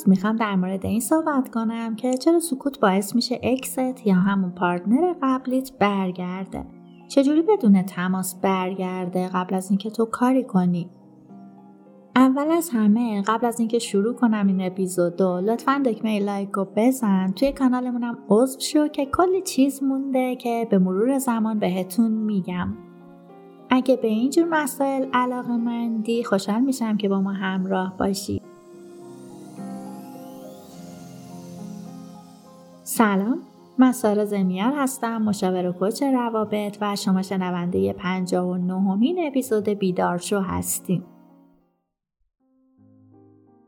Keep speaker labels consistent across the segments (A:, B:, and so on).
A: امروز می‌خوام در مورد این صحبت کنم که چرا سکوت باعث میشه ex ت یا همون partner قبلیت برگرده؟ چجوری بدون تماس برگرده قبل از اینکه تو کاری کنی؟ اول از همه قبل از اینکه شروع کنم این اپیزودو لطفا دکمه لایک رو بزن. توی کانالمونم عضو شو که کلی چیز مونده که به مرور زمان بهتون میگم. اگه به اینجور مسائل علاقه مندی خوشحال میشم که با ما همراه باشی. سلام من سارا زمیار هستم مشاور و کوچ روابط و شما شنونده 59 همین اپیزود بیدارشو هستیم.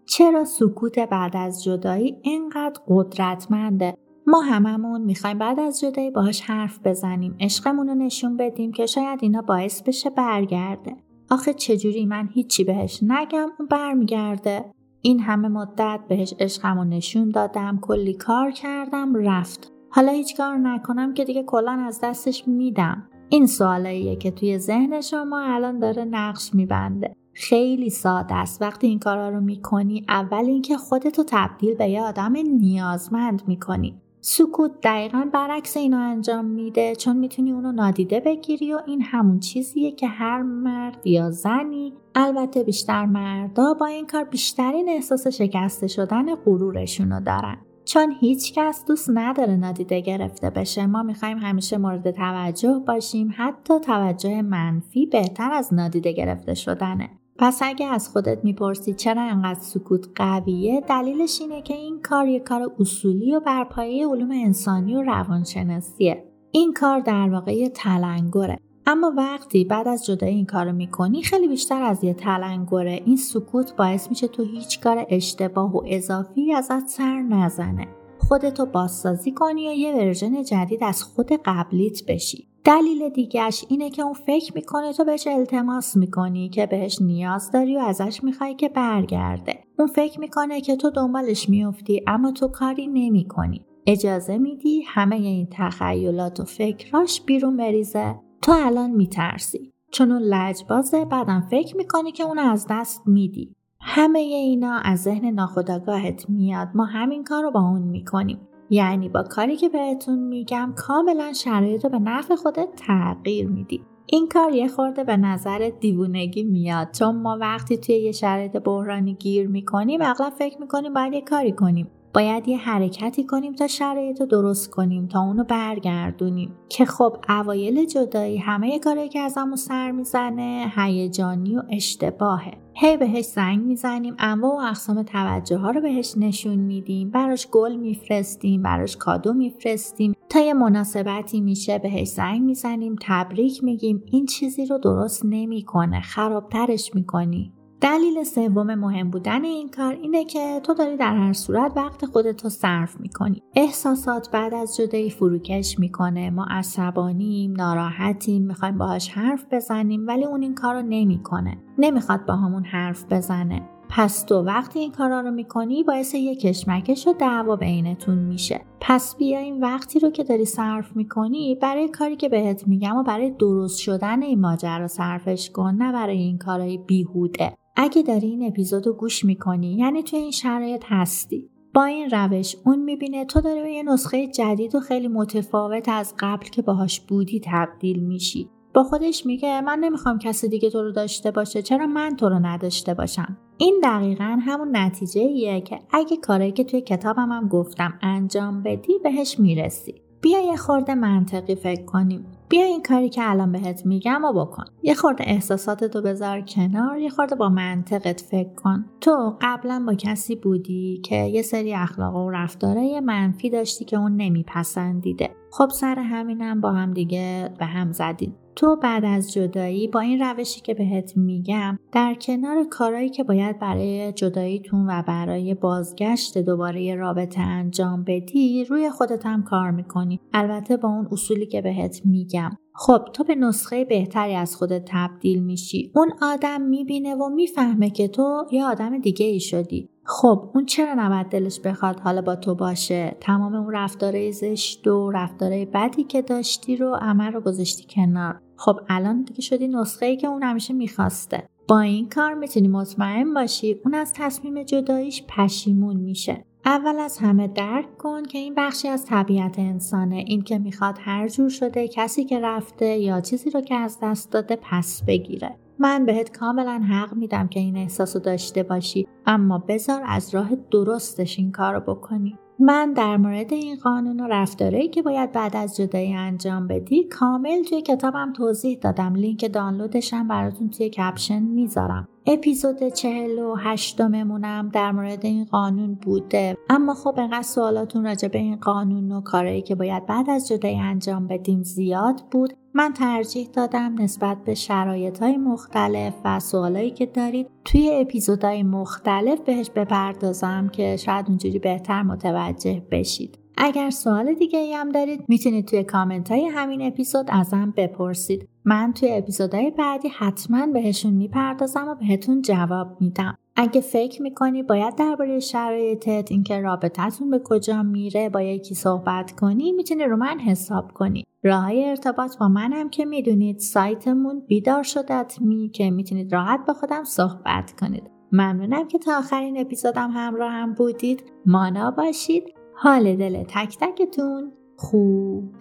A: چرا سکوت بعد از جدایی اینقدر قدرتمنده؟ ما هممون می‌خوایم بعد از جدایی باهاش حرف بزنیم عشقمون رو نشون بدیم که شاید اینا باعث بشه برگرده. آخه چجوری من هیچی بهش نگم اون برمیگرده. این همه مدت بهش عشقم نشون دادم کلی کار کردم رفت. حالا هیچ کار نکنم که دیگه کلا از دستش میدم. این سوالاییه که توی ذهن شما الان داره نقش میبنده. خیلی ساده است. وقتی این کارا رو می‌کنی اول اینکه خودتو تبدیل به یه آدم نیازمند می‌کنی. سکوت دقیقا برعکس اینو انجام میده چون می‌تونی اونو نادیده بگیری و این همون چیزیه که هر مرد یا زنی البته بیشتر مردا با این کار بیشترین احساس شکسته شدن غرورشونو دارن. چون هیچ کس دوست نداره نادیده گرفته بشه. ما می‌خوایم همیشه مورد توجه باشیم. حتی توجه منفی بهتر از نادیده گرفته شدنه. پس اگه از خودت می‌پرسی چرا انقدر سکوت قویه دلیلش اینه که این کار یه کار اصولی و بر پایه علوم انسانی و روانشناسیه. این کار در واقع یه تلنگره اما وقتی بعد از جدایی این کارو می‌کنی خیلی بیشتر از یه تلنگره این سکوت باعث میشه تو هیچ کار اشتباه و اضافی ازت سر نزنه. خودتو بازسازی کنی یا یه ورژن جدید از خود قبلیت بشی. دلیل دیگهش اینه که اون فکر می‌کنه تو بهش التماس می‌کنی که بهش نیاز داری و ازش می‌خوای که برگرده. اون فکر می‌کنه که تو دنبالش میافتی اما تو کاری نمی‌کنی. اجازه میدی همه این تخیلات و فکراش بیرون بریزه. تو الان میترسی. چون اون لجبازه بعدم فکر می‌کنی که اون از دست میدی. همه اینا از ذهن ناخداگاهت میاد. ما همین کار رو با اون می‌کنیم. یعنی با کاری که بهتون میگم کاملا شرایط رو به نفع خودت تغییر میدی. این کار یه خورده به نظر دیوونگی میاد. چون ما وقتی توی یه شرایط بحرانی گیر می‌کنیم اغلب فکر می‌کنیم باید یه کاری کنیم. باید یه حرکتی کنیم تا شرایط رو درست کنیم تا اونو برگردونیم. که خب اوایل جدایی همه کارهایی که ازمون سر می‌زنه هیجانی و اشتباهه. هی بهش زنگ می‌زنیم انواع و اقسام توجه ها رو بهش نشون میدیم براش گل میفرستیم براش کادو میفرستیم تا یه مناسبتی میشه بهش زنگ می‌زنیم تبریک میگیم این چیزی رو درست نمی‌کنه خرابترش می‌کنی. دلیل سوم مهم بودن این کار اینه که تو داری در هر صورت وقت خودتو صرف می‌کنی. احساسات بعد از جدایی فروکش می‌کنه. ما عصبانیم ناراحتیم می‌خوایم باهاش حرف بزنیم ولی اون این کارو نمی‌کنه. نمی‌خواد با همون حرف بزنه. پس تو وقتی این کارا رو می‌کنی باعث یه کشمکش و دعوا بینتون میشه. پس بیا این وقتی رو که داری صرف می‌کنی برای کاری که بهت میگم و برای درست شدن این ماجرا صرفش کن نه برای این کارهای بیهوده. اگه داری این اپیزود رو گوش می‌کنی یعنی توی این شرایط هستی. با این روش اون می‌بینه تو داری به یه نسخه جدید و خیلی متفاوت از قبل که باهاش بودی تبدیل میشی. با خودش میگه من نمی‌خوام کسی دیگه تو رو داشته باشه چرا من تو رو نداشته باشم؟ این دقیقا همون نتیجه ایه که اگه کاری که توی کتابم هم گفتم انجام بدی بهش می‌رسی. بیا یه خورده منطقی فکر کنیم. بیا این کاری که الان بهت میگم و بکن. یه خورده احساساتتو بذار کنار یه خورده با منطقت فکر کن. تو قبلا با کسی بودی که یه سری اخلاق و رفتاره منفی داشتی که اون نمیپسندیده. خب سر همینم با هم دیگه به هم زدید تو بعد از جدایی با این روشی که بهت میگم در کنار کارهایی که باید برای جداییتون و برای بازگشت دوباره رابطه انجام بدی روی خودت هم کار می‌کنی. البته با اون اصولی که بهت میگم. خب تو به نسخه بهتری از خودت تبدیل میشی. اون آدم می‌بینه و می‌فهمه که تو یه آدم دیگه ای شدی. خب اون چرا نباید دلش بخواد حالا با تو باشه؟ تمام اون رفتارهای زشت و رفتارهای بدی که داشتی رو عمل رو گذاشتی کنار. خب الان دیگه شدی نسخه ای که اون همیشه می‌خواسته. با این کار می‌تونی مطمئن باشی اون از تصمیم جداییش پشیمون میشه. اول از همه درک کن که این بخشی از طبیعت انسانه. این که می‌خواد هر جور شده کسی که رفته یا چیزی رو که از دست داده پس بگیره. من بهت کاملا حق میدم که این احساس رو داشته باشی اما بذار از راه درستش این کار رو بکنی. من در مورد این قانون و رفتارهایی که باید بعد از جدایی انجام بدی کامل توی کتابم توضیح دادم. لینک دانلودشم براتون توی کپشن می‌ذارم. اپیزود چهل و هشتممونم در مورد این قانون بوده. اما خب انقدر سوالاتون راجع به این قانون و کارهایی که باید بعد از جدایی انجام بدیم زیاد بود. من ترجیح دادم نسبت به شرایط های مختلف و سوالایی که دارید توی اپیزودهای مختلف بهش بپردازم که شاید اونجوری بهتر متوجه بشید. اگر سوال دیگه ای هم دارید می‌تونید توی کامنت های همین اپیزود ازم بپرسید. من توی اپیزودهای بعدی حتما بهشون می‌پردازم و بهتون جواب میدم. اگه فکر می‌کنی باید درباره شرایطت اینکه رابطتون به کجا میره با یکی صحبت کنی می‌تونی رو من حساب کنی. راه ارتباط با منم که می‌دونید سایتمون بیدار شدت می که می‌تونید راحت با خودم صحبت کنید. ممنونم که تا آخرین اپیزودم همراه هم بودید. مانا باشید. حال دل تک تکتون خوب.